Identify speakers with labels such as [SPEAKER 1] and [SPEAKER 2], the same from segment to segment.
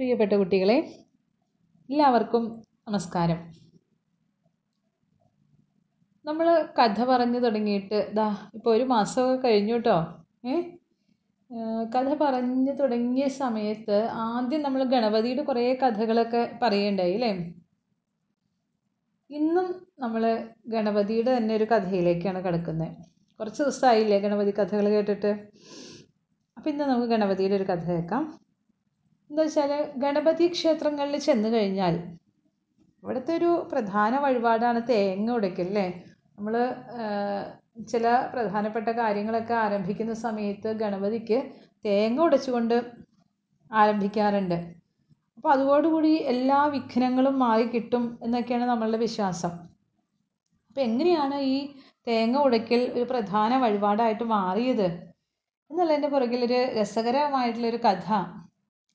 [SPEAKER 1] പ്രിയപ്പെട്ട കുട്ടികളെ എല്ലാവർക്കും നമസ്കാരം. നമ്മൾ കഥ പറഞ്ഞു തുടങ്ങിയിട്ട് ദാ ഇപ്പോൾ ഒരു മാസമൊക്കെ കഴിഞ്ഞു കേട്ടോ ഏ? കഥ പറഞ്ഞു തുടങ്ങിയ സമയത്ത് ആദ്യം നമ്മൾ ഗണപതിയുടെ കുറേ കഥകളൊക്കെ പറയുണ്ടായി അല്ലേ ഇന്നും നമ്മൾ ഗണപതിയുടെ തന്നെ ഒരു കഥയിലേക്കാണ് കിടക്കുന്നത് കുറച്ച് ദിവസമായില്ലേ ഗണപതി കഥകൾ കേട്ടിട്ട്? അപ്പോൾ ഇന്ന് നമുക്ക് ഗണപതിയുടെ ഒരു കഥ കേൾക്കാം. എന്താ വെച്ചാൽ ഗണപതി ക്ഷേത്രങ്ങളിൽ ചെന്ന് കഴിഞ്ഞാൽ ഇവിടുത്തെ ഒരു പ്രധാന വഴിപാടാണ് തേങ്ങ ഉടയ്ക്കൽ അല്ലേ? നമ്മൾ ചില പ്രധാനപ്പെട്ട കാര്യങ്ങളൊക്കെ ആരംഭിക്കുന്ന സമയത്ത് ഗണപതിക്ക് തേങ്ങ ഉടച്ചുകൊണ്ട് ആരംഭിക്കാറുണ്ട്. അപ്പോൾ അതോടുകൂടി എല്ലാ വിഘ്നങ്ങളും മാറി കിട്ടും എന്നൊക്കെയാണ് നമ്മളുടെ വിശ്വാസം. അപ്പോൾ എങ്ങനെയാണ് ഈ തേങ്ങ ഉടയ്ക്കൽ ഒരു പ്രധാന വഴിപാടായിട്ട് മാറിയത്? എന്നുള്ളതിന്റെ പുറകിലൊരു രസകരമായിട്ടുള്ളൊരു കഥ.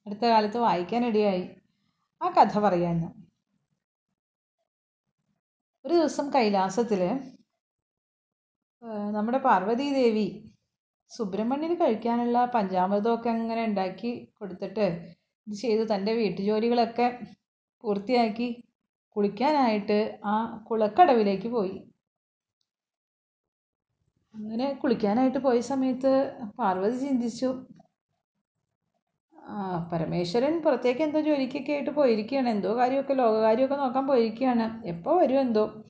[SPEAKER 1] അടുത്ത കാലത്ത് വായിക്കാനിടയായി ആ കഥ പറയാൻ ഞാൻ. ഒരു ദിവസം കൈലാസത്തിൽ നമ്മുടെ പാർവതീദേവി സുബ്രഹ്മണ്യന് കഴിക്കാനുള്ള പഞ്ചാമൃതമൊക്കെ അങ്ങനെ ഉണ്ടാക്കി കൊടുത്തിട്ട് ഇത് ചെയ്ത് തന്റെ വീട്ടുജോലികളൊക്കെ പൂർത്തിയാക്കി കുളിക്കാനായിട്ട് ആ കുളക്കടവിലേക്ക് പോയി. അങ്ങനെ കുളിക്കാനായിട്ട് പോയ സമയത്ത് പാർവതി ചിന്തിച്ചു പരമേശ്വരൻ പുറത്തേക്ക് എന്തോ ജോലിക്കൊക്കെ ആയിട്ട് പോയിരിക്കുകയാണ്. എന്തോ കാര്യമൊക്കെ ലോകകാര്യമൊക്കെ നോക്കാൻ പോയിരിക്കുകയാണ്. എപ്പോൾ വരും എന്തോ.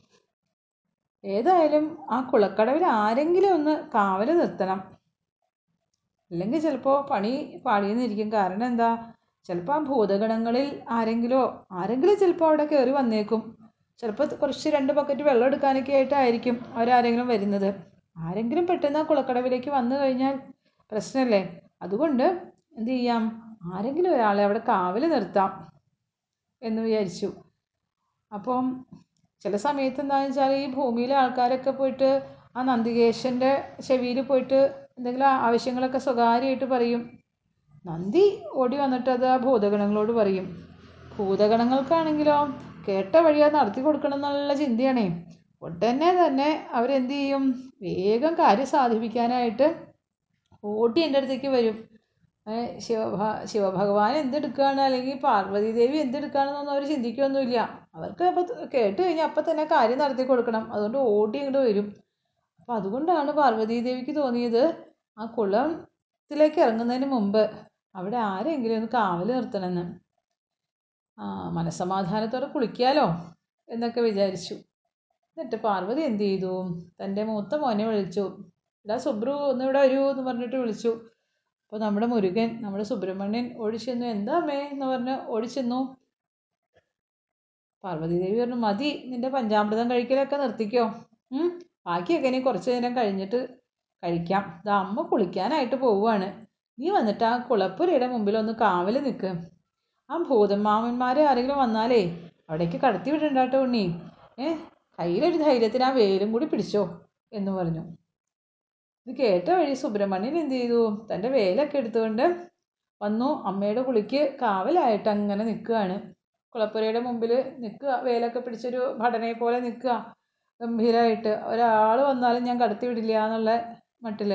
[SPEAKER 1] ഏതായാലും ആ കുളക്കടവിൽ ആരെങ്കിലും ഒന്ന് കാവൽ നിർത്തണം. അല്ലെങ്കിൽ ചിലപ്പോൾ പണി പാളിയെന്നിരിക്കും കാരണം എന്താ? ചിലപ്പോൾ ആ ഭൂതഗണങ്ങളിൽ ആരെങ്കിലോ ആരെങ്കിലും ചിലപ്പോൾ അവിടെ കയറി വന്നേക്കും. ചിലപ്പോൾ കുറച്ച് രണ്ട് ബക്കറ്റ് വെള്ളം എടുക്കാനൊക്കെ ആയിട്ടായിരിക്കും അവരാരെങ്കിലും വരുന്നത്. ആരെങ്കിലും പെട്ടെന്ന് ആ കുളക്കടവിലേക്ക് വന്നു കഴിഞ്ഞാൽ പ്രശ്നമല്ലേ? അതുകൊണ്ട് എന്ത് ചെയ്യാം? ആരെങ്കിലും ഒരാളെ അവിടെ കാവൽ നിർത്താം എന്ന് വിചാരിച്ചു. അപ്പം ചില സമയത്ത് എന്താണെന്ന് വെച്ചാൽ ഈ ഭൂമിയിലെ ആൾക്കാരൊക്കെ പോയിട്ട് ആ നന്ദികേശന്റെ ചെവിയിൽ പോയിട്ട് എന്തെങ്കിലും ആവശ്യങ്ങളൊക്കെ സ്വകാര്യമായിട്ട് പറയും. നന്ദി ഓടി വന്നിട്ട് അത് ആ ഭൂതഗണങ്ങളോട് പറയും. ഭൂതഗണങ്ങൾക്കാണെങ്കിലോ കേട്ട വഴി അത് നടത്തി കൊടുക്കണം എന്നുള്ള ചിന്തയാണേ. ഉടനെ തന്നെ അവരെന്ത് ചെയ്യും? വേഗം കാര്യം സാധിപ്പിക്കാനായിട്ട് ഓടി എന്റെ അടുത്തേക്ക് വരും. ശിവഭ ശിവഭഗവാൻ എന്തെടുക്കുകയാണ് അല്ലെങ്കിൽ പാർവതി ദേവി എന്തെടുക്കുകയാണെന്നൊന്നും അവർ ചിന്തിക്കുകയൊന്നുമില്ല അവർക്ക് അപ്പോൾ കേട്ട് കഴിഞ്ഞാൽ അപ്പം തന്നെ കാര്യം നടത്തി കൊടുക്കണം. അതുകൊണ്ട് ഓടി ഇങ്ങോട്ട് വരും. അപ്പം അതുകൊണ്ടാണ് പാർവതി ദേവിക്ക് തോന്നിയത് ആ കുളത്തിലേക്ക് ഇറങ്ങുന്നതിന് മുമ്പ് അവിടെ ആരെങ്കിലും ഒന്ന് കാവൽ നിർത്തണമെന്ന്. മനസ്സമാധാനത്തോടെ കുളിക്കാലോ എന്നൊക്കെ വിചാരിച്ചു. എന്നിട്ട് പാർവതി എന്ത് ചെയ്തു? തന്റെ മൂത്ത മോനെ വിളിച്ചു. എടാ സുബ്രു ഒന്ന് ഇവിടെ വരൂ എന്ന് പറഞ്ഞിട്ട് വിളിച്ചു. അപ്പോൾ നമ്മുടെ മുരുകൻ നമ്മുടെ സുബ്രഹ്മണ്യൻ ഓടിച്ചെന്നു. എന്താ അമ്മേ? എന്ന് പറഞ്ഞ് ഓടിച്ചെന്നു. പാർവതി ദേവി പറഞ്ഞു മതി നിന്റെ പഞ്ചാമൃതം കഴിക്കലൊക്കെ നിർത്തിക്കോ. ബാക്കിയൊക്കെ ഇനി കുറച്ച് നേരം കഴിഞ്ഞിട്ട് കഴിക്കാം. ഇത് അമ്മ കുളിക്കാനായിട്ട് പോവുകയാണ് നീ വന്നിട്ട് ആ കുളപ്പുരയുടെ മുമ്പിൽ ഒന്ന് കാവൽ നിൽക്ക് ആ ഭൂതമാമന്മാർ ആരെങ്കിലും വന്നാലേ അവിടേക്ക് കടത്തി വിടണ്ടാട്ടോ ഉണ്ണി. ഏ കയ്യിലൊരു ധൈര്യത്തിന് ആ വേലും കൂടി പിടിച്ചോ എന്ന് പറഞ്ഞു. ഇത് കേട്ട വഴി സുബ്രഹ്മണ്യൻ എന്ത് ചെയ്തു? തന്റെ വേലൊക്കെ എടുത്തുകൊണ്ട് വന്നു. അമ്മയുടെ കുളിക്ക് കാവലായിട്ട് അങ്ങനെ നിൽക്കുകയാണ്. കുളപ്പുരയുടെ മുമ്പിൽ നിൽക്കുക. വേലൊക്കെ പിടിച്ചൊരു ഭടനെ പോലെ നിൽക്കുക ഗംഭീരമായിട്ട് ഒരാൾ വന്നാലും ഞാൻ കടത്തി വിടില്ല എന്നുള്ള മട്ടിൽ.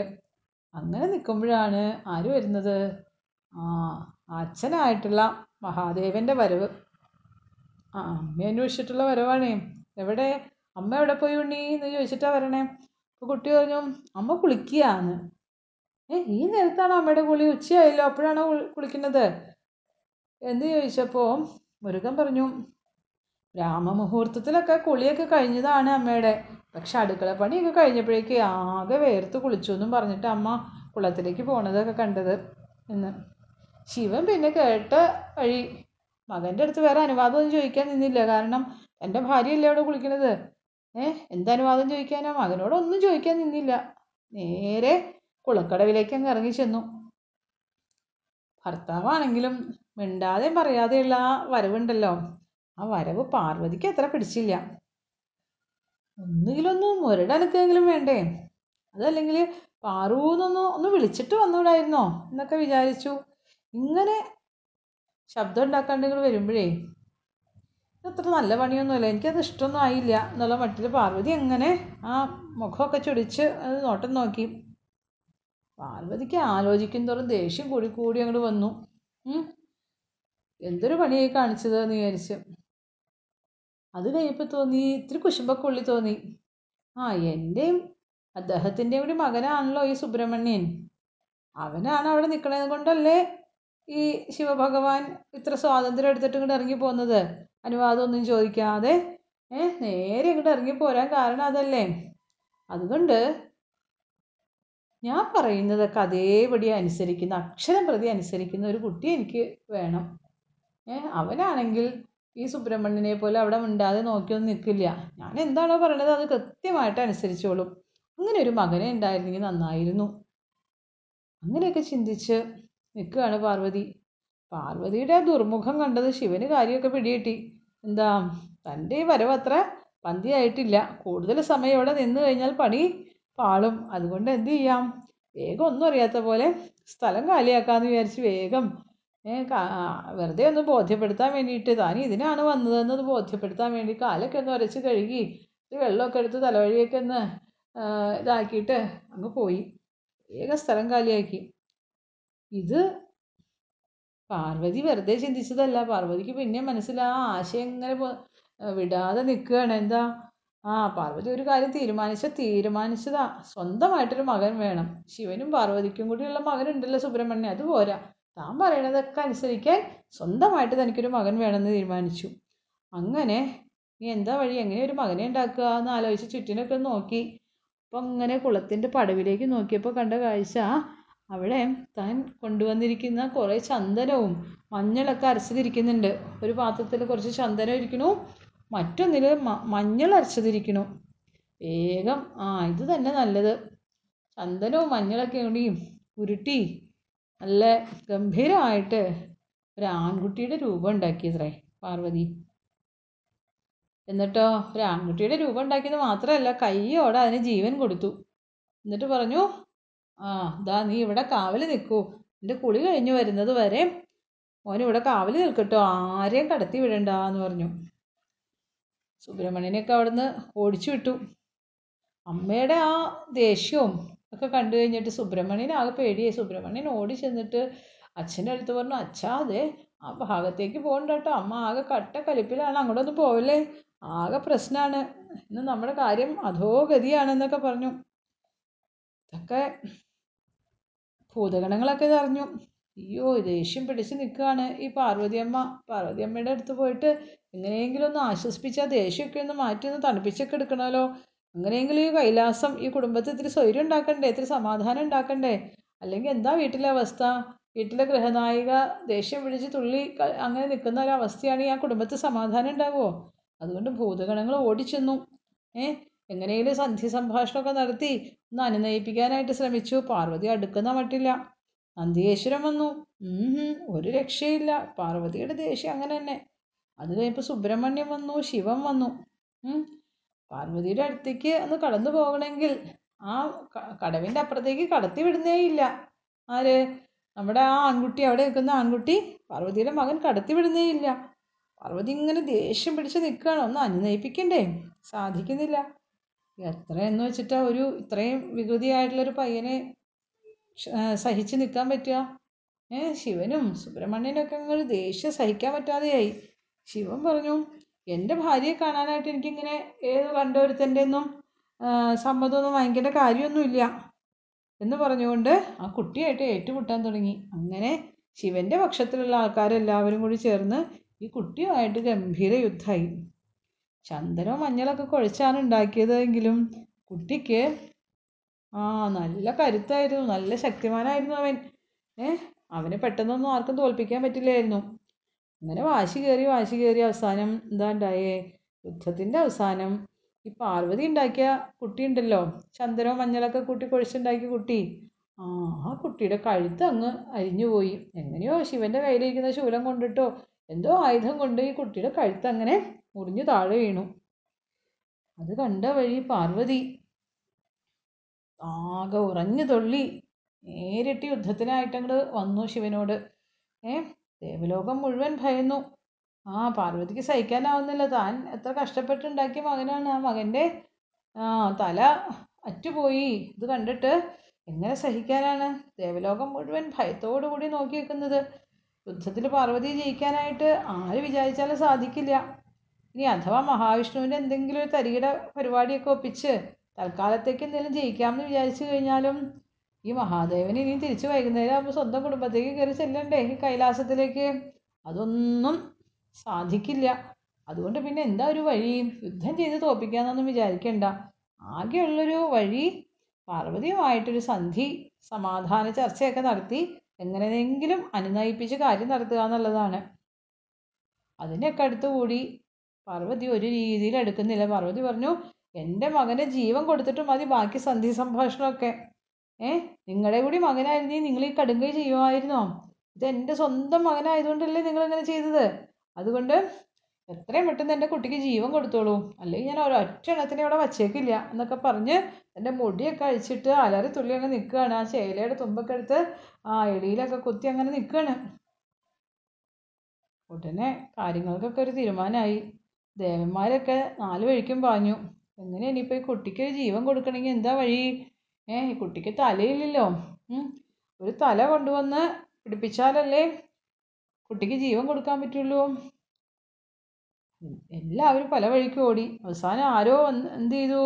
[SPEAKER 1] അങ്ങനെ നിൽക്കുമ്പോഴാണ് ആര് വരുന്നത്? ആ അച്ഛനായിട്ടുള്ള മഹാദേവന്റെ വരവ്. ആ അമ്മ അന്വേഷിച്ചിട്ടുള്ള വരവാണേ. എവിടെ? അമ്മ എവിടെ പോയി ഉണ്ണി എന്ന് ചോദിച്ചിട്ടാണ് വരണേ. അപ്പോൾ കുട്ടി പറഞ്ഞു അമ്മ കുളിക്കുകയാണ്. ഏ ഈ നേരത്താണ് അമ്മയുടെ കുളി? ഉച്ചയായല്ലോ അപ്പോഴാണോ കുളിക്കുന്നത്? എന്ന് ചോദിച്ചപ്പോൾ മുരുകൻ പറഞ്ഞു ബ്രാഹ്മമുഹൂർത്തത്തിലൊക്കെ കുളിയൊക്കെ കഴിഞ്ഞതാണ് അമ്മയുടെ. പക്ഷെ അടുക്കള പണിയൊക്കെ കഴിഞ്ഞപ്പോഴേക്ക് ആകെ വേർത്ത് കുളിച്ചു എന്നും പറഞ്ഞിട്ട് അമ്മ കുളത്തിലേക്ക് പോണതൊക്കെ കണ്ടത് എന്ന്. ശിവൻ പിന്നെ കേട്ട വഴി മകന്റെ അടുത്ത് വേറെ അനുവാദമൊന്നും ചോദിക്കാൻ നിന്നില്ല. കാരണം എന്റെ ഭാര്യയല്ലേ അവിടെ കുളിക്കണത്? ഏ എന്തനുവാദം ചോദിക്കാനാ. മകനോടൊന്നും ചോദിക്കാൻ നിന്നില്ല. നേരെ കുളക്കടവിലേക്ക് അങ്ങ് ഇറങ്ങി ചെന്നു. ഭർത്താവാണെങ്കിലും മിണ്ടാതെയും പറയാതെയുള്ള ആ വരവുണ്ടല്ലോ. ആ വരവ് പാർവതിക്ക് അത്ര പിടിച്ചില്ല. ഒന്നുകിലൊന്ന് മുരടനക്കെങ്കിലും വേണ്ടേ? അതല്ലെങ്കിൽ പാറൂന്നൊന്ന് ഒന്ന് വിളിച്ചിട്ട് വന്നുകൂടായിരുന്നോ എന്നൊക്കെ വിചാരിച്ചു. ഇങ്ങനെ ശബ്ദം ഉണ്ടാക്കാണ്ട് വരുമ്പോഴേ അത്ര നല്ല പണിയൊന്നുമല്ല. എനിക്കത് ഇഷ്ടമൊന്നും ആയില്ല. എന്നുള്ള മട്ടിൽ പാർവതി എങ്ങനെ ആ മുഖമൊക്കെ ചൊടിച്ച് അത് നോട്ടം നോക്കി. പാർവതിക്ക് ആലോചിക്കും തോറും ദേഷ്യം കൂടി കൂടി അങ്ങോട്ട് വന്നു. എന്തൊരു പണിയായി കാണിച്ചത് എന്ന് വിചാരിച്ചു. അത് കഴിഞ്ഞപ്പോൾ തോന്നി ഇത്തിരി കുശുമ്പൊക്കെ ഉള്ളിൽ തോന്നി. ആ എന്റെയും അദ്ദേഹത്തിന്റെയും കൂടി മകനാണല്ലോ ഈ സുബ്രഹ്മണ്യൻ. അവനാണ് അവിടെ നിൽക്കണത് കൊണ്ടല്ലേ ഈ ശിവഭഗവാൻ ഇത്ര സ്വാതന്ത്ര്യം എടുത്തിട്ട് ഇങ്ങോട്ട് ഇറങ്ങി പോകുന്നത് അനുവാദമൊന്നും ചോദിക്കാതെ നേരെ ഇങ്ങോട്ട് ഇറങ്ങി പോരാൻ കാരണം അതല്ലേ? അതുകൊണ്ട് ഞാൻ പറയുന്നതൊക്കെ അതേപടി അനുസരിക്കുന്ന അക്ഷരം പ്രതി അനുസരിക്കുന്ന ഒരു കുട്ടി എനിക്ക് വേണം. അവനാണെങ്കിൽ ഈ സുബ്രഹ്മണ്യനെ പോലെ അവിടെ മിണ്ടാതെ നോക്കിയൊന്നും നിൽക്കില്ല. ഞാൻ എന്താണോ പറയണത് അത് കൃത്യമായിട്ട് അനുസരിച്ചോളും. അങ്ങനെ ഒരു മകനെ ഉണ്ടായിരുന്നെങ്കിൽ നന്നായിരുന്നു. അങ്ങനെയൊക്കെ ചിന്തിച്ച് നിൽക്കുകയാണ് പാർവതി. പാർവതിയുടെ ആ ദുർമുഖം കണ്ടത് ശിവന് കാര്യമൊക്കെ പിടികിട്ടി. എന്താ തന്റെ ഈ വരവ് അത്ര പന്തിയായിട്ടില്ല. കൂടുതൽ സമയം ഇവിടെ നിന്ന് കഴിഞ്ഞാൽ പണി പാളും. അതുകൊണ്ട് എന്ത് ചെയ്യാം? വേഗം ഒന്നും അറിയാത്ത പോലെ സ്ഥലം കാലിയാക്കാമെന്ന് വിചാരിച്ച് വേഗം വെറുതെ ഒന്ന് ബോധ്യപ്പെടുത്താൻ വേണ്ടിയിട്ട് താൻ ഇതിനാണ് വന്നതെന്നത് ബോധ്യപ്പെടുത്താൻ വേണ്ടി കാലൊക്കെ ഒന്ന് ഉരച്ച് കഴുകി വെള്ളമൊക്കെ എടുത്ത് തലവഴിയൊക്കെ ഒന്ന് ഇതാക്കിയിട്ട് അങ്ങ് പോയി. വേഗം സ്ഥലം കാലിയാക്കി. ഇത് പാർവതി വെറുതെ ചിന്തിച്ചതല്ല. പാർവതിക്ക് പിന്നെ മനസ്സിൽ ആ ആശയം ഇങ്ങനെ വിടാതെ നിൽക്കുകയാണ്. എന്താ? ആ പാർവതി ഒരു കാര്യം തീരുമാനിച്ച തീരുമാനിച്ചതാ. സ്വന്തമായിട്ടൊരു മകൻ വേണം. ശിവനും പാർവതിക്കും കൂടിയുള്ള മകനുണ്ടല്ലോ സുബ്രഹ്മണ്യൻ അത് പോരാ. താൻ പറയണതൊക്കെ അനുസരിക്കാൻ സ്വന്തമായിട്ട് തനിക്കൊരു മകൻ വേണമെന്ന് തീരുമാനിച്ചു. അങ്ങനെ നീ എന്താ വഴി? എങ്ങനെ ഒരു മകനെ ഉണ്ടാക്കുക? എന്ന് ആലോചിച്ച് ചുറ്റിനൊക്കെ നോക്കി. അപ്പം അങ്ങനെ കുളത്തിന്റെ പടവിലേക്ക് നോക്കിയപ്പോൾ കണ്ട കാഴ്ച അവിടെ താൻ കൊണ്ടുവന്നിരിക്കുന്ന കുറേ ചന്ദനവും മഞ്ഞളൊക്കെ അരച്ചതിരിക്കുന്നുണ്ട്. ഒരു പാത്രത്തിൽ കുറച്ച് ചന്ദനം ഇരിക്കണു മറ്റൊന്നിൽ മഞ്ഞൾ അരച്ചതിരിക്കണു. വേഗം ആ ഇത് തന്നെ നല്ലത്. ചന്ദനവും മഞ്ഞളൊക്കെ കൂടിയും ഉരുട്ടി നല്ല ഗംഭീരമായിട്ട് ഒരു ആൺകുട്ടിയുടെ രൂപം ഉണ്ടാക്കിയത്രേ പാർവതി. എന്നിട്ടോ ഒരു ആൺകുട്ടിയുടെ രൂപം ഉണ്ടാക്കിയത് മാത്രമല്ല കയ്യോടെ അതിന് ജീവൻ കൊടുത്തു. എന്നിട്ട് പറഞ്ഞു ആ ദാ നീ ഇവിടെ കാവൽ നിൽക്കൂ എന്റെ കുളി കഴിഞ്ഞ് വരുന്നത് വരെ ഇവിടെ കാവൽ നിൽക്കട്ടോ. ആരെയും കടത്തി വിടണ്ട എന്ന് പറഞ്ഞു. സുബ്രഹ്മണ്യനെയൊക്കെ അവിടുന്ന് ഓടിച്ചു വിട്ടു. അമ്മയുടെ ആ ദേഷ്യവും ഒക്കെ കണ്ടു കഴിഞ്ഞിട്ട് സുബ്രഹ്മണ്യൻ ആകെ പേടിയായി. സുബ്രഹ്മണ്യൻ ഓടി ചെന്നിട്ട് അച്ഛന്റെ അടുത്ത് പറഞ്ഞു അച്ഛാ അതെ ആ ഭാഗത്തേക്ക് പോകണ്ട കേട്ടോ. അമ്മ ആകെ കട്ട കലിപ്പിലാണ് അങ്ങോട്ടൊന്നും പോവല്ലേ? ആകെ പ്രശ്നമാണ് ഇന്ന് നമ്മുടെ കാര്യം അധോഗതിയാണെന്നൊക്കെ പറഞ്ഞു. ഇതൊക്കെ ഭൂതഗണങ്ങളൊക്കെ ഇതറിഞ്ഞു അയ്യോ ദേഷ്യം പിടിച്ച് നിൽക്കുകയാണ് ഈ പാർവതിയമ്മ. പാർവതിയമ്മയുടെ അടുത്ത് പോയിട്ട് എങ്ങനെയെങ്കിലും ഒന്ന് ആശ്വസിപ്പിച്ച് ദേഷ്യമൊക്കെ ഒന്ന് മാറ്റി ഒന്ന് തണുപ്പിച്ചൊക്കെ എടുക്കണമല്ലോ. അങ്ങനെയെങ്കിലും ഈ കൈലാസം ഈ കുടുംബത്തിൽ ഇത്തിരി സ്വൈര്യം ഉണ്ടാക്കണ്ടേ? ഇത്തിരി സമാധാനം ഉണ്ടാക്കണ്ടേ? അല്ലെങ്കിൽ എന്താ വീട്ടിലെ അവസ്ഥ? വീട്ടിലെ ഗൃഹനായിക ദേഷ്യം പിടിച്ച് തുള്ളി അങ്ങനെ നിൽക്കുന്ന ഒരു അവസ്ഥയാണെങ്കിൽ ആ കുടുംബത്തിൽ സമാധാനം ഉണ്ടാവുമോ അതുകൊണ്ട് ഭൂതഗണങ്ങൾ ഓടിച്ചെന്നു. ഏ? എങ്ങനെയെങ്കിലും സംഭാഷണം സംഭാഷണമൊക്കെ നടത്തി ഒന്ന് അനുനയിപ്പിക്കാനായിട്ട് ശ്രമിച്ചു. പാർവതി അടുക്കുന്ന മട്ടില്ല. നന്ദികേശ്വരൻ വന്നു. ഒരു രക്ഷയില്ല. പാർവതിയുടെ ദേഷ്യം അങ്ങനെ തന്നെ. അത് കഴിഞ്ഞപ്പോൾ സുബ്രഹ്മണ്യം വന്നു ശിവൻ വന്നു. പാർവതിയുടെ അടുത്തേക്ക് ഒന്ന് കടന്നു പോകണമെങ്കിൽ ആ കടവിന്റെ അപ്പുറത്തേക്ക് കടത്തി വിടുന്നേ ഇല്ല. ആര്? നമ്മുടെ ആ ആൺകുട്ടി അവിടെ നിൽക്കുന്ന ആൺകുട്ടി പാർവതിയുടെ മകൻ കടത്തി വിടുന്നേ ഇല്ല. പാർവതി ഇങ്ങനെ ദേഷ്യം പിടിച്ച് നിൽക്കുകയാണ്. ഒന്ന് അനുനയിപ്പിക്കണ്ടേ? സാധിക്കുന്നില്ല. എത്രയെന്ന് വെച്ചിട്ടാ ഒരു ഇത്രയും വികൃതിയായിട്ടുള്ളൊരു പയ്യനെ സഹിച്ച് നിൽക്കാൻ പറ്റുക? ഏ ശിവനും സുബ്രഹ്മണ്യനും ഒക്കെ അങ്ങ് ദേഷ്യം സഹിക്കാൻ പറ്റാതെയായി. ശിവൻ പറഞ്ഞു എന്റെ ഭാര്യയെ കാണാനായിട്ട് എനിക്കിങ്ങനെ ഏത് കണ്ടൊരുത്തന്റെ ഒന്നും സമ്മതമൊന്നും വാങ്ങിക്കേണ്ട കാര്യമൊന്നുമില്ല. എന്ന് പറഞ്ഞുകൊണ്ട് ആ കുട്ടിയായിട്ട് ഏറ്റുമുട്ടാൻ തുടങ്ങി. അങ്ങനെ ശിവന്റെ പക്ഷത്തിലുള്ള ആൾക്കാരെല്ലാവരും കൂടി ചേർന്ന് ഈ കുട്ടിയുമായിട്ട് ഗംഭീര യുദ്ധമായി. ചന്ദനവും മഞ്ഞളൊക്കെ കുഴച്ചാണ് ഉണ്ടാക്കിയതെങ്കിലും കുട്ടിക്ക് ആ നല്ല കരുത്തായിരുന്നു. നല്ല ശക്തിമാനായിരുന്നു അവൻ. ഏ അവനെ പെട്ടെന്നൊന്നും ആർക്കും തോൽപ്പിക്കാൻ പറ്റില്ലായിരുന്നു. അങ്ങനെ വാശി കയറി വാശി കയറി അവസാനം എന്താ ഉണ്ടായേ? യുദ്ധത്തിന്റെ അവസാനം ഈ പാർവതി ഉണ്ടാക്കിയ കുട്ടി ഉണ്ടല്ലോ. ചന്ദനവും മഞ്ഞളൊക്കെ കൂട്ടി കുഴച്ചുണ്ടാക്കിയ കുട്ടി. ആ ആ കുട്ടിയുടെ കഴുത്ത് അങ്ങ് അരിഞ്ഞു പോയി. എങ്ങനെയോ ശിവന്റെ കയ്യിലിരിക്കുന്ന ശൂലം കൊണ്ടിട്ടോ എന്തോ ആയുധം കൊണ്ട് ഈ കുട്ടിയുടെ കഴുത്ത് മുറിഞ്ഞു താഴെ വീണു. അത് കണ്ട വഴി പാർവതി ആകെ ഉറഞ്ഞു തുള്ളി. നേരിട്ട് യുദ്ധത്തിനായിട്ടങ്ങട് വന്നു ശിവനോട്. ഏ ദേവലോകം മുഴുവൻ ഭയന്നു. ആ പാർവതിക്ക് സഹിക്കാനാവുന്നില്ല. താൻ എത്ര കഷ്ടപ്പെട്ടുണ്ടാക്കിയ മകനാണ്. ആ മകന്റെ തല അറ്റുപോയി. ഇത് കണ്ടിട്ട് എങ്ങനെ സഹിക്കാനാണ്? ദേവലോകം മുഴുവൻ ഭയത്തോടു കൂടി നോക്കി നിൽക്കുന്നത് യുദ്ധത്തിൽ പാർവതി ജയിക്കാനായിട്ട് ആര് വിചാരിച്ചാലും സാധിക്കില്ല. ഇനി അഥവാ മഹാവിഷ്ണുവിന്റെ എന്തെങ്കിലും ഒരു തരികിട പരിപാടിയൊക്കെ ഒപ്പിച്ച് തൽക്കാലത്തേക്ക് എന്തെങ്കിലും ജയിക്കാമെന്ന് വിചാരിച്ചു കഴിഞ്ഞാലും ഈ മഹാദേവൻ ഇനി തിരിച്ച് വൈകുന്നേരം ആകുമ്പോൾ സ്വന്തം കുടുംബത്തേക്ക് കയറി ചെല്ലണ്ടേ? ഈ കൈലാസത്തിലേക്ക്? അതൊന്നും സാധിക്കില്ല. അതുകൊണ്ട് പിന്നെ എന്താ ഒരു വഴി? യുദ്ധം ചെയ്ത് തോൽപ്പിക്കാമെന്നൊന്നും വിചാരിക്കണ്ട. ആകെയുള്ളൊരു വഴി പാർവതിയുമായിട്ടൊരു സന്ധി സമാധാന ചർച്ചയൊക്കെ നടത്തി എങ്ങനെയെങ്കിലും അനുനയിപ്പിച്ച് കാര്യം നടത്തുക എന്നുള്ളതാണ്. അതിനൊക്കെ അടുത്തുകൂടി പാർവതി ഒരു രീതിയിൽ എടുക്കുന്നില്ല. പാർവതി പറഞ്ഞു എന്റെ മകനെ ജീവൻ കൊടുത്തിട്ട് മതി ബാക്കി സന്ധി സംഭാഷണമൊക്കെ. ഏ നിങ്ങളുടെ കൂടി മകനായിരുന്നെങ്കിൽ നിങ്ങൾ ഈ കടുങ്കൈ ചെയ്യുമായിരുന്നോ? ഇത് എന്റെ സ്വന്തം മകനായതുകൊണ്ടല്ലേ നിങ്ങളിങ്ങനെ ചെയ്തത്? അതുകൊണ്ട് എത്രയും പെട്ടെന്ന് എന്റെ കുട്ടിക്ക് ജീവൻ കൊടുത്തോളൂ. അല്ലെങ്കിൽ ഞാൻ ഒരൊറ്റ എണ്ണത്തിനെ ഇവിടെ വച്ചേക്കില്ല എന്നൊക്കെ പറഞ്ഞ് എന്റെ മുടിയൊക്കെ അഴിച്ചിട്ട് അലറി തുള്ളി അങ്ങ് നിൽക്കുകയാണ്. ആ ചേലയുടെ തുമ്പൊക്കെ എടുത്ത് ആ എളിയിലൊക്കെ കുത്തി അങ്ങനെ നിൽക്കുകയാണ്. ഉടനെ കാര്യങ്ങൾക്കൊക്കെ ഒരു തീരുമാനമായി. ദേവന്മാരൊക്കെ നാല് വഴിക്കും പാഞ്ഞു. എങ്ങനെ ഇനിയിപ്പോൾ ഈ കുട്ടിക്ക് ജീവൻ കൊടുക്കണമെങ്കിൽ എന്താ വഴി? ഏ ഈ കുട്ടിക്ക് തലയില്ലല്ലോ. ഒരു തല കൊണ്ടുവന്ന് പിടിപ്പിച്ചാലല്ലേ കുട്ടിക്ക് ജീവൻ കൊടുക്കാൻ പറ്റുള്ളൂ? എല്ലാവരും പല വഴിക്ക് ഓടി. അവസാനം ആരോ എന്ത് ചെയ്തു?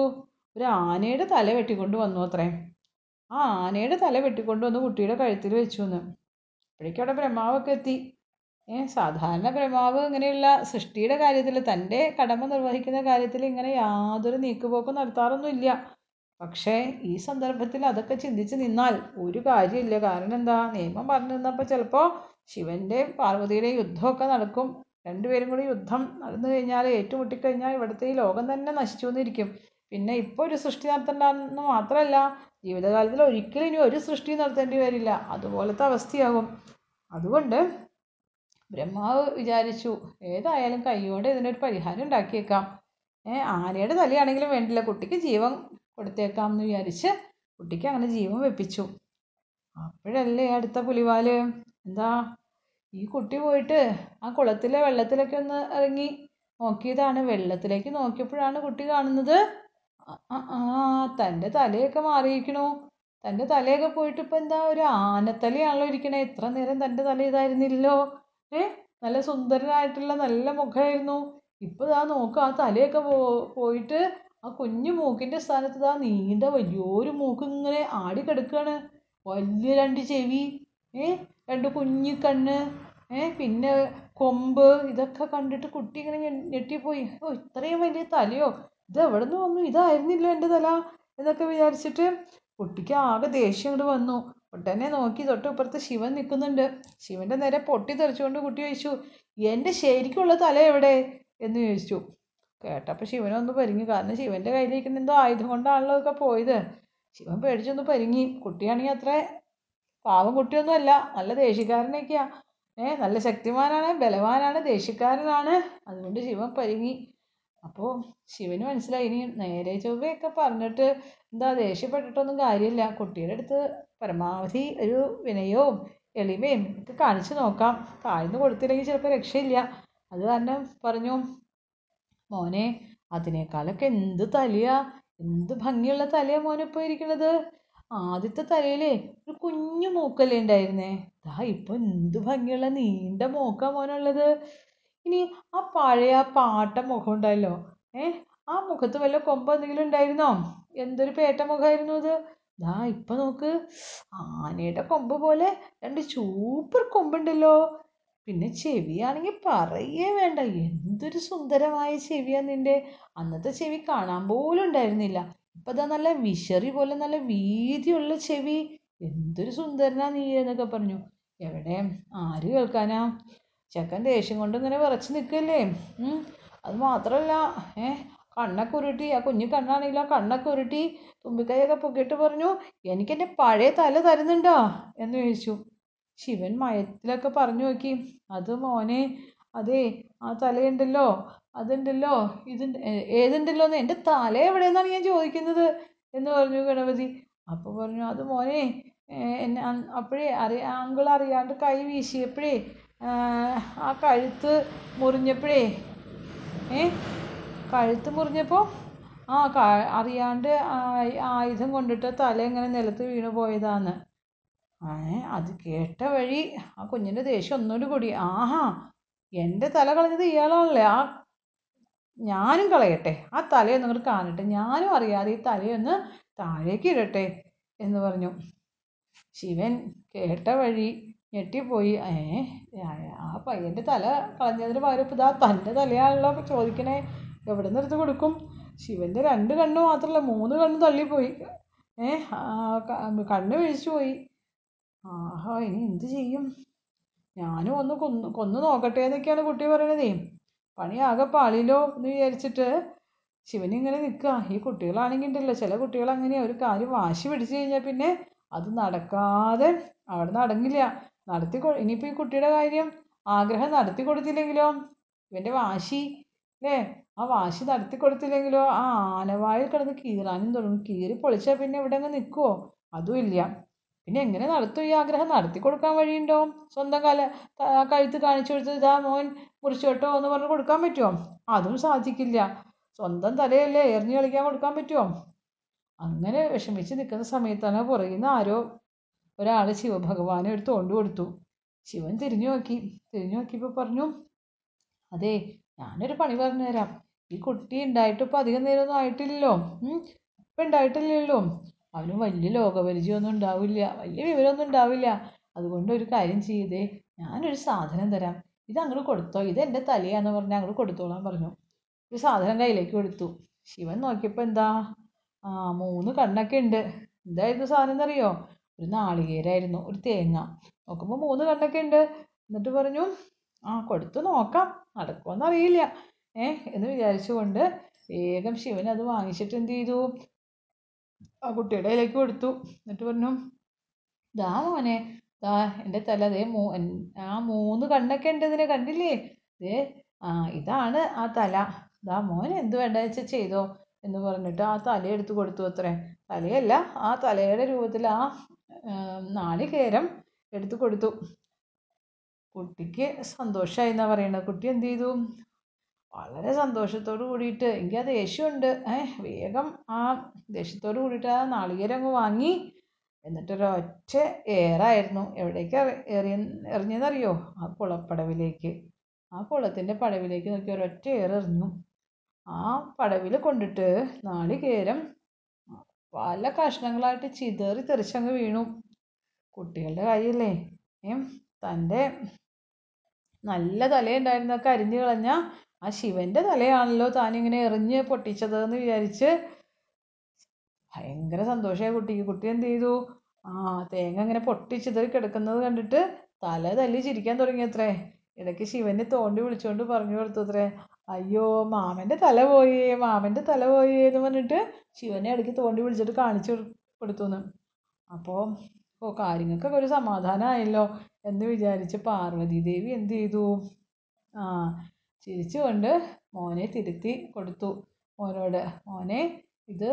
[SPEAKER 1] ഒരു ആനയുടെ തല വെട്ടിക്കൊണ്ട് വന്നു അത്രേ. ആ ആനയുടെ തല വെട്ടിക്കൊണ്ട് വന്ന് കുട്ടിയുടെ കഴുത്തിൽ വെച്ചു എന്ന്. അപ്പോഴേക്കും അവിടെ ബ്രഹ്മാവൊക്കെ എത്തി. സാധാരണ ബ്രഹ്മാവ് ഇങ്ങനെയുള്ള സൃഷ്ടിയുടെ കാര്യത്തിൽ തന്റെ കടമ നിർവഹിക്കുന്ന കാര്യത്തിൽ ഇങ്ങനെ യാതൊരു നീക്കുപോക്കും നടത്താറൊന്നുമില്ല. പക്ഷേ ഈ സന്ദർഭത്തിൽ അതൊക്കെ ചിന്തിച്ച് നിന്നാൽ ഒരു കാര്യമില്ല. കാരണം എന്താ? നിയമം പറഞ്ഞു നിന്നപ്പോൾ ചിലപ്പോൾ ശിവന്റെയും പാർവതിയുടെയും യുദ്ധമൊക്കെ നടക്കും. രണ്ടുപേരും കൂടി യുദ്ധം നടന്നു കഴിഞ്ഞാൽ ഏറ്റുമുട്ടിക്കഴിഞ്ഞാൽ ഇവിടുത്തെ ഈ ലോകം തന്നെ നശിച്ചു എന്നിരിക്കും പിന്നെ ഇപ്പോൾ ഒരു സൃഷ്ടി നടത്തണ്ടെന്ന് മാത്രമല്ല ജീവിതകാലത്തിൽ ഒരിക്കലും ഇനി ഒരു സൃഷ്ടിയും നടത്തേണ്ടി വരില്ല. അതുപോലത്തെ അവസ്ഥയാകും. അതുകൊണ്ട് ബ്രഹ്മാവ് വിചാരിച്ചു. ഏതായാലും കൈകൊണ്ട് ഇതിനൊരു പരിഹാരം ഉണ്ടാക്കിയേക്കാം. ആനയുടെ തലയാണെങ്കിലും വേണ്ടില്ല. കുട്ടിക്ക് ജീവൻ കൊടുത്തേക്കാം എന്ന് വിചാരിച്ച് കുട്ടിക്ക് അങ്ങനെ ജീവൻ വെപ്പിച്ചു. അപ്പോഴല്ലേ അടുത്ത പുലിവാൽ? എന്താ? ഈ കുട്ടി പോയിട്ട് ആ കുളത്തിലെ വെള്ളത്തിലൊക്കെ ഒന്ന് ഇറങ്ങി നോക്കിയതാണ്. വെള്ളത്തിലേക്ക് നോക്കിയപ്പോഴാണ് കുട്ടി കാണുന്നത്. ആ, തന്റെ തലയൊക്കെ മാറിയിരിക്കണു. തന്റെ തലയൊക്കെ പോയിട്ട് ഇപ്പം എന്താ ഒരു ആനത്തലയാണല്ലോ ഇരിക്കണേ. ഇത്ര നേരം തന്റെ തല ഇതായിരുന്നില്ലല്ലോ. നല്ല സുന്ദരനായിട്ടുള്ള നല്ല മുഖമായിരുന്നു. ഇപ്പോൾ ഇതാ നോക്കുക ആ തലയൊക്കെ പോ പോയിട്ട് ആ കുഞ്ഞു മൂക്കിന്റെ സ്ഥാനത്ത് ഇതാ നീണ്ട വലിയൊരു മൂക്ക് ഇങ്ങനെ ആടി കിടക്കുകയാണ് വലിയ രണ്ട് ചെവി രണ്ട് കുഞ്ഞു കണ്ണ് പിന്നെ കൊമ്പ് ഇതൊക്കെ കണ്ടിട്ട് കുട്ടി ഇങ്ങനെ ഞെട്ടിപ്പോയി. ഓ ഇത്രയും വലിയ തലയോ? ഇത് എവിടെ നിന്ന് വന്നു? ഇതായിരുന്നില്ല എന്റെ തല എന്നൊക്കെ വിചാരിച്ചിട്ട് കുട്ടിക്ക് ആകെ ദേഷ്യം ഇങ്ങോട്ട് വന്നു. ഉടനെ നോക്കി തൊട്ടിപ്പുറത്ത് ശിവൻ നിൽക്കുന്നുണ്ട്. ശിവന്റെ നേരെ പൊട്ടി തെറിച്ചുകൊണ്ട് കുട്ടി ചോദിച്ചു എന്റെ ശരിക്കുള്ള തല എവിടെ? എന്ന് ചോദിച്ചു. കേട്ടപ്പോൾ ശിവനൊന്ന് പരിങ്ങി. കാരണം ശിവന്റെ കയ്യിലിരിക്കുന്ന എന്തോ ആയുധം കൊണ്ടാണല്ലോ ഇതൊക്കെ പോയത്. ശിവൻ പേടിച്ചൊന്ന് പരിങ്ങി. കുട്ടിയാണെങ്കിൽ അത്ര പാവം കുട്ടിയൊന്നുമല്ല. നല്ല ദേഷ്യക്കാരനൊക്കെയാ ഏ നല്ല ശക്തിമാനാണ് ബലവാനാണ് ദേഷ്യക്കാരനാണ്. അതുകൊണ്ട് ശിവൻ പരിങ്ങി. അപ്പോൾ ശിവന് മനസ്സിലായി. ഇനി നേരെ ചൊവ്വയൊക്കെ പറഞ്ഞിട്ട് എന്താ ദേഷ്യപ്പെട്ടിട്ടൊന്നും കാര്യമില്ല. കുട്ടിയുടെ അടുത്ത് പരമാവധി ഒരു വിനയവും എളിമയും ഒക്കെ കാണിച്ചു നോക്കാം. താഴ്ന്നു കൊടുത്തില്ലെങ്കിൽ ചിലപ്പോൾ രക്ഷയില്ല. അത് കാരണം പറഞ്ഞു മോനെ അതിനേക്കാളൊക്കെ എന്ത് തലയാ? എന്ത് ഭംഗിയുള്ള തലയാ മോനെ ഇപ്പോൾ ഇരിക്കണത് ആദ്യത്തെ തലയിലേ ഒരു കുഞ്ഞു മൂക്കല്ലേ ഉണ്ടായിരുന്നേ. ദാ ഇപ്പൊ എന്ത് ഭംഗിയുള്ള നീണ്ട മൂക്കാ മോനുള്ളത്. ഇനി ആ പഴയ പാട്ട മുഖം ഉണ്ടല്ലോ. ഏ ആ മുഖത്ത് വല്ല കൊമ്പ് എന്തെങ്കിലും ഉണ്ടായിരുന്നോ? എന്തൊരു പേട്ട മുഖമായിരുന്നു അത്? ദാ ഇപ്പൊ നോക്ക്. ആനയുടെ കൊമ്പ് പോലെ രണ്ട് സൂപ്പർ കൊമ്പുണ്ടല്ലോ. പിന്നെ ചെവിയാണെങ്കിൽ പറയേ വേണ്ട. എന്തൊരു സുന്ദരമായ ചെവിയാ നിന്റെ. അന്നത്തെ ചെവി കാണാൻ പോലും ഉണ്ടായിരുന്നില്ല. ഇപ്പൊ ദാ നല്ല വിശറി പോലെ നല്ല വീതിയുള്ള ചെവി. എന്തൊരു സുന്ദരനാ നീ എന്നൊക്കെ പറഞ്ഞു. എവിടെ? ആര് കേൾക്കാനാ? ചെക്കൻ ദേഷ്യം കൊണ്ട് ഇങ്ങനെ വിറച്ച് നിൽക്കല്ലേ അത് മാത്രമല്ല കണ്ണൊക്കെ ഉരുട്ടി. ആ കുഞ്ഞു കണ്ണാണെങ്കിൽ ആ കണ്ണൊക്കെ ഉരുട്ടി തുമ്പിക്കൈയൊക്കെ പൊക്കിയിട്ട് പറഞ്ഞു എനിക്കെന്റെ പഴയ തല തരുന്നുണ്ടോ? എന്ന് ചോദിച്ചു. ശിവൻ മയത്തിലൊക്കെ പറഞ്ഞു നോക്കി. അത് മോനെ അതെ ആ തലയുണ്ടല്ലോ അതുണ്ടല്ലോ ഏ- ഏതുണ്ടല്ലോ എന്ന്. എന്റെ തല എവിടെയെന്നാണ് ഞാൻ ചോദിക്കുന്നത്? എന്ന് പറഞ്ഞു ഗണപതി. അപ്പോൾ പറഞ്ഞു അത് മോനെ എന്നെ അപ്പോഴേ അറിയാ അങ്കിൾ അറിയാണ്ട് കൈ വീശിയപ്പോഴേ ആ, കഴുത്ത് മുറിഞ്ഞപ്പോഴേ കഴുത്ത് മുറിഞ്ഞപ്പോൾ ആ അറിയാണ്ട് ആയുധം കൊണ്ടിട്ട് തല ഇങ്ങനെ നിലത്ത് വീണു പോയതാന്ന്. ഏ അത് കേട്ട വഴി ആ കുഞ്ഞിന്റെ ദേഷ്യം ഒന്നുകൂടി കൂടി. ആഹാ എന്റെ തല കളഞ്ഞത് ഇയാളാണല്ലേ? ആ ഞാനും കളയട്ടെ. ആ തലയൊന്നും കാണട്ടെ. ഞാനും അറിയാതെ ഈ തലയൊന്ന് താഴേക്ക് ഇടട്ടെ എന്ന് പറഞ്ഞു. ശിവൻ കേട്ട വഴി ഞെട്ടിപ്പോയി. ഏ ആ പയ്യന്റെ തല കളഞ്ഞതിന് പകരം ഇപ്പം ഇതാ തന്റെ തലയാണല്ലോ ചോദിക്കണേ. എവിടെ നിന്ന് എടുത്ത് കൊടുക്കും? ശിവന്റെ രണ്ട് കണ്ണ് മാത്രമല്ല മൂന്ന് കണ്ണ് തള്ളിപ്പോയി. ഏ കണ്ണ് വീഴ്ച പോയി. ആഹാ ഇനി എന്ത് ചെയ്യും? ഞാനും ഒന്ന് കൊന്നു കൊന്നു നോക്കട്ടെ എന്നൊക്കെയാണ് കുട്ടി പറയണതേ. പണി ആകെ പാളിയല്ലോ എന്ന് വിചാരിച്ചിട്ട് ശിവനിങ്ങനെ നിൽക്കുക ഈ കുട്ടികളാണെങ്കിൽ ഉണ്ടല്ലോ ചില കുട്ടികൾ അങ്ങനെയാണ് ഒരു കാര്യം വാശി പിടിച്ചു കഴിഞ്ഞാൽ പിന്നെ അത് നടക്കാതെ അവിടെ നടങ്ങില്ല നടത്തി ഇനിയിപ്പോൾ ഈ കുട്ടിയുടെ കാര്യം ആഗ്രഹം നടത്തി കൊടുത്തില്ലെങ്കിലോ? ഇവന്റെ വാശി അല്ലേ? ആ വാശി നടത്തി കൊടുത്തില്ലെങ്കിലോ? ആ ആനവായിൽ കിടന്ന് കീറാനും തുടങ്ങും. കീറി പൊളിച്ചാൽ പിന്നെ ഇവിടെ അങ്ങ് നിൽക്കുമോ അതും ഇല്ല. പിന്നെ എങ്ങനെ നടത്തും? ഈ ആഗ്രഹം നടത്തി കൊടുക്കാൻ വഴിയുണ്ടോ? സ്വന്തം കല കഴുത്ത് കാണിച്ചു കൊടുത്ത് ഇതാ മോൻ മുറിച്ചോട്ടോ എന്ന് പറഞ്ഞ് കൊടുക്കാൻ പറ്റുമോ അതും സാധിക്കില്ല. സ്വന്തം തലയല്ലേ എറിഞ്ഞു കളിക്കാൻ കൊടുക്കാൻ പറ്റുമോ അങ്ങനെ വിഷമിച്ച് നിൽക്കുന്ന സമയത്താണ് പുറകിൽ നിന്ന് ആരോ ഒരാൾ ശിവഭഗവാനെ ഒരു തോണ്ട് കൊടുത്തു. ശിവൻ തിരിഞ്ഞു നോക്കി. തിരിഞ്ഞു നോക്കിയപ്പോൾ പറഞ്ഞു അതെ ഞാനൊരു പണി പറഞ്ഞു തരാം. ഈ കുട്ടി ഉണ്ടായിട്ട് ഇപ്പോൾ അധികം നേരമൊന്നും ആയിട്ടില്ലല്ലോ. ഇപ്പം ഉണ്ടായിട്ടില്ലല്ലോ. അവന് വലിയ ലോകപരിചയമൊന്നും ഉണ്ടാവില്ല. വലിയ വിവരമൊന്നും ഉണ്ടാവില്ല. അതുകൊണ്ട് ഒരു കാര്യം ചെയ്തേ. ഞാനൊരു സാധനം തരാം. ഇത് അങ്ങോട്ട് കൊടുത്തോ. ഇത് എന്റെ തലയാന്ന് പറഞ്ഞാൽ അങ്ങോട്ട് കൊടുത്തോളാൻ പറഞ്ഞു. ഒരു സാധനം കയ്യിലേക്ക് കൊടുത്തു. ശിവൻ നോക്കിയപ്പോൾ എന്താ ആ മൂന്ന് കണ്ണൊക്കെ ഉണ്ട്. എന്തായിരുന്നു സാധനം എന്നറിയോ ഒരു നാളികേരായിരുന്നു ഒരു തേങ്ങ. നോക്കുമ്പോൾ മൂന്ന് കണ്ണൊക്കെ ഉണ്ട്. എന്നിട്ട് പറഞ്ഞു ആ കൊടുത്തു നോക്കാം നടക്കുമോയെന്നറിയില്ല ഏ? എന്ന് വിചാരിച്ചുകൊണ്ട് വേഗം ശിവൻ അത് വാങ്ങിച്ചിട്ട് എന്ത് ചെയ്തു? ആ കുട്ടിയുടെ കയ്യിലേക്ക് കൊടുത്തു. എന്നിട്ട് പറഞ്ഞു ദാ മോനെ ദാ എന്റെ തല ദേ മൂ ആ മൂന്ന് കണ്ണൊക്കെ ഉണ്ട് ഇതിന് കണ്ടില്ലേ? ദേ ആ ഇതാണ് ആ തല. ദാ മോനെ എന്ത് വേണ്ടതെന്ന് വെച്ചാൽ ചെയ്തോ? എന്ന് പറഞ്ഞിട്ട് ആ തലയെടുത്ത് എടുത്ത് കൊടുത്തു അത്രേ. തലയല്ല ആ തലയുടെ രൂപത്തിൽ ആ നാളികേരം എടുത്തു കൊടുത്തു. കുട്ടിക്ക് സന്തോഷമായി എന്നാണ് പറയുന്നത് കുട്ടി എന്ത് ചെയ്തു? വളരെ സന്തോഷത്തോട് കൂടിയിട്ട് എനിക്ക് ആ ദേഷ്യമുണ്ട്. വേഗം ആ ദേഷ്യത്തോട് കൂടിയിട്ട് ആ നാളികേരം അങ്ങ് വാങ്ങി. എന്നിട്ടൊരൊറ്റ ഏറായിരുന്നു. എവിടേക്കാണ് എറിയ എറിഞ്ഞതെന്നറിയോ? ആ കുളപ്പടവിലേക്ക്. ആ കുളത്തിന്റെ പടവിലേക്ക് നോക്കി ഒരൊറ്റ ഏറെറിഞ്ഞു. ആ പടവിൽ കൊണ്ടിട്ട് നാളികേരം പല കഷ്ണങ്ങളായിട്ട് ചിതറി തെറിച്ചങ്ങ് വീണു. കുട്ടികളുടെ കാര്യമല്ലേ തന്റെ നല്ല തലയുണ്ടായിരുന്നൊക്കെ അരിഞ്ഞു കളഞ്ഞ ആ ശിവന്റെ തലയാണല്ലോ താനിങ്ങനെ എറിഞ്ഞ് പൊട്ടിച്ചത് എന്ന് വിചാരിച്ച് ഭയങ്കര സന്തോഷമായി കുട്ടിക്ക് കുട്ടി എന്ത് ചെയ്തു? ആ തേങ്ങ ഇങ്ങനെ പൊട്ടിച്ചിതറി കിടക്കുന്നത് കണ്ടിട്ട് തല തല്ലി ചിരിക്കാൻ തുടങ്ങിയത്രേ. ഇടയ്ക്ക് ശിവനെ തോണ്ടി വിളിച്ചുകൊണ്ട് പറഞ്ഞു കൊടുത്തു അത്രേ അയ്യോ മാമന്റെ തല പോയേ മാമന്റെ തല പോയേ എന്ന് പറഞ്ഞിട്ട് ശിവനെ ഇടയ്ക്ക് തോണ്ടി വിളിച്ചിട്ട് കാണിച്ചു കൊടുത്തു എന്ന് അപ്പോൾ ഓ കാര്യങ്ങൾക്കൊക്കെ ഒരു സമാധാനമായല്ലോ എന്ന് വിചാരിച്ച് പാർവതി ദേവി എന്ത് ചെയ്തു? ആ ചിരിച്ചുകൊണ്ട് മോനെ തിരുത്തി കൊടുത്തു മോനോട്. മോനെ ഇത്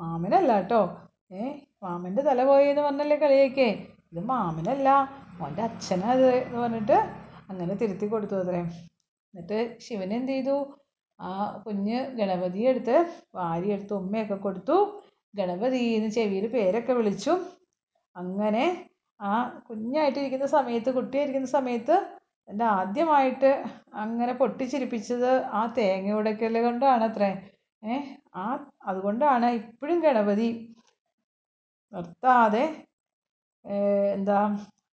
[SPEAKER 1] മാമനല്ല കേട്ടോ ഏ മാമന്റെ തല പോയെന്ന് പറഞ്ഞല്ലേ കളിയൊക്കെ? ഇത് മാമനല്ല മോന്റെ അച്ഛനത് എന്ന് പറഞ്ഞിട്ട് അങ്ങനെ തിരുത്തി കൊടുത്തു അത്രേ. എന്നിട്ട് ശിവൻ എന്ത് ചെയ്തു? ആ കുഞ്ഞ് ഗണപതിയെ എടുത്ത് വാരിയെടുത്ത് ഉമ്മയൊക്കെ കൊടുത്തു. ഗണപതി എന്ന് ചെവിയിൽ പേരൊക്കെ വിളിച്ചു. അങ്ങനെ ആ കുഞ്ഞായിട്ടിരിക്കുന്ന സമയത്ത് കുട്ടിയായിരിക്കുന്ന സമയത്ത് എന്റെ ആദ്യമായിട്ട് അങ്ങനെ പൊട്ടിച്ചിരിപ്പിച്ചത് ആ തേങ്ങ ഉടയ്ക്കൽ കൊണ്ടാണ് അത്രേ. ഏ ആ അതുകൊണ്ടാണ് ഇപ്പോഴും ഗണപതി നിർത്താതെ എന്താ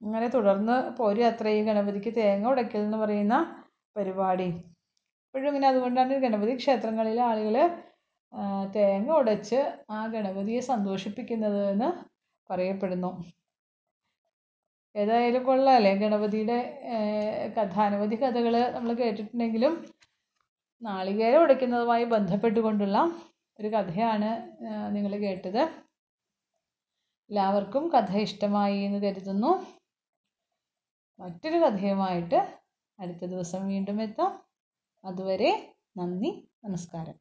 [SPEAKER 1] ഇങ്ങനെ തുടർന്ന് പോരുക അത്രയും ഗണപതിക്ക് തേങ്ങ ഉടയ്ക്കൽ എന്ന് പറയുന്ന പരിപാടി. ഇപ്പോഴും ഇങ്ങനെ അതുകൊണ്ടാണ് ഗണപതി ക്ഷേത്രങ്ങളിൽ ആളുകൾ തേങ്ങ ഉടച്ച് ആ ഗണപതിയെ സന്തോഷിപ്പിക്കുന്നത് എന്ന് പറയപ്പെടുന്നു. ഏതായാലും കൊള്ളാമല്ലേ ഗണപതിയുടെ കഥ അനവധി കഥകൾ നമ്മൾ കേട്ടിട്ടുണ്ടെങ്കിലും നാളികേരം ഉടയ്ക്കുന്നതുമായി ബന്ധപ്പെട്ടുകൊണ്ടുള്ള ഒരു കഥയാണ് നിങ്ങൾ കേട്ടത്. എല്ലാവർക്കും കഥ ഇഷ്ടമായി എന്ന് കരുതുന്നു. മറ്റൊരു കഥയുമായിട്ട് അടുത്ത ദിവസം വീണ്ടും എത്താം. അതുവരെ നന്ദി നമസ്കാരം.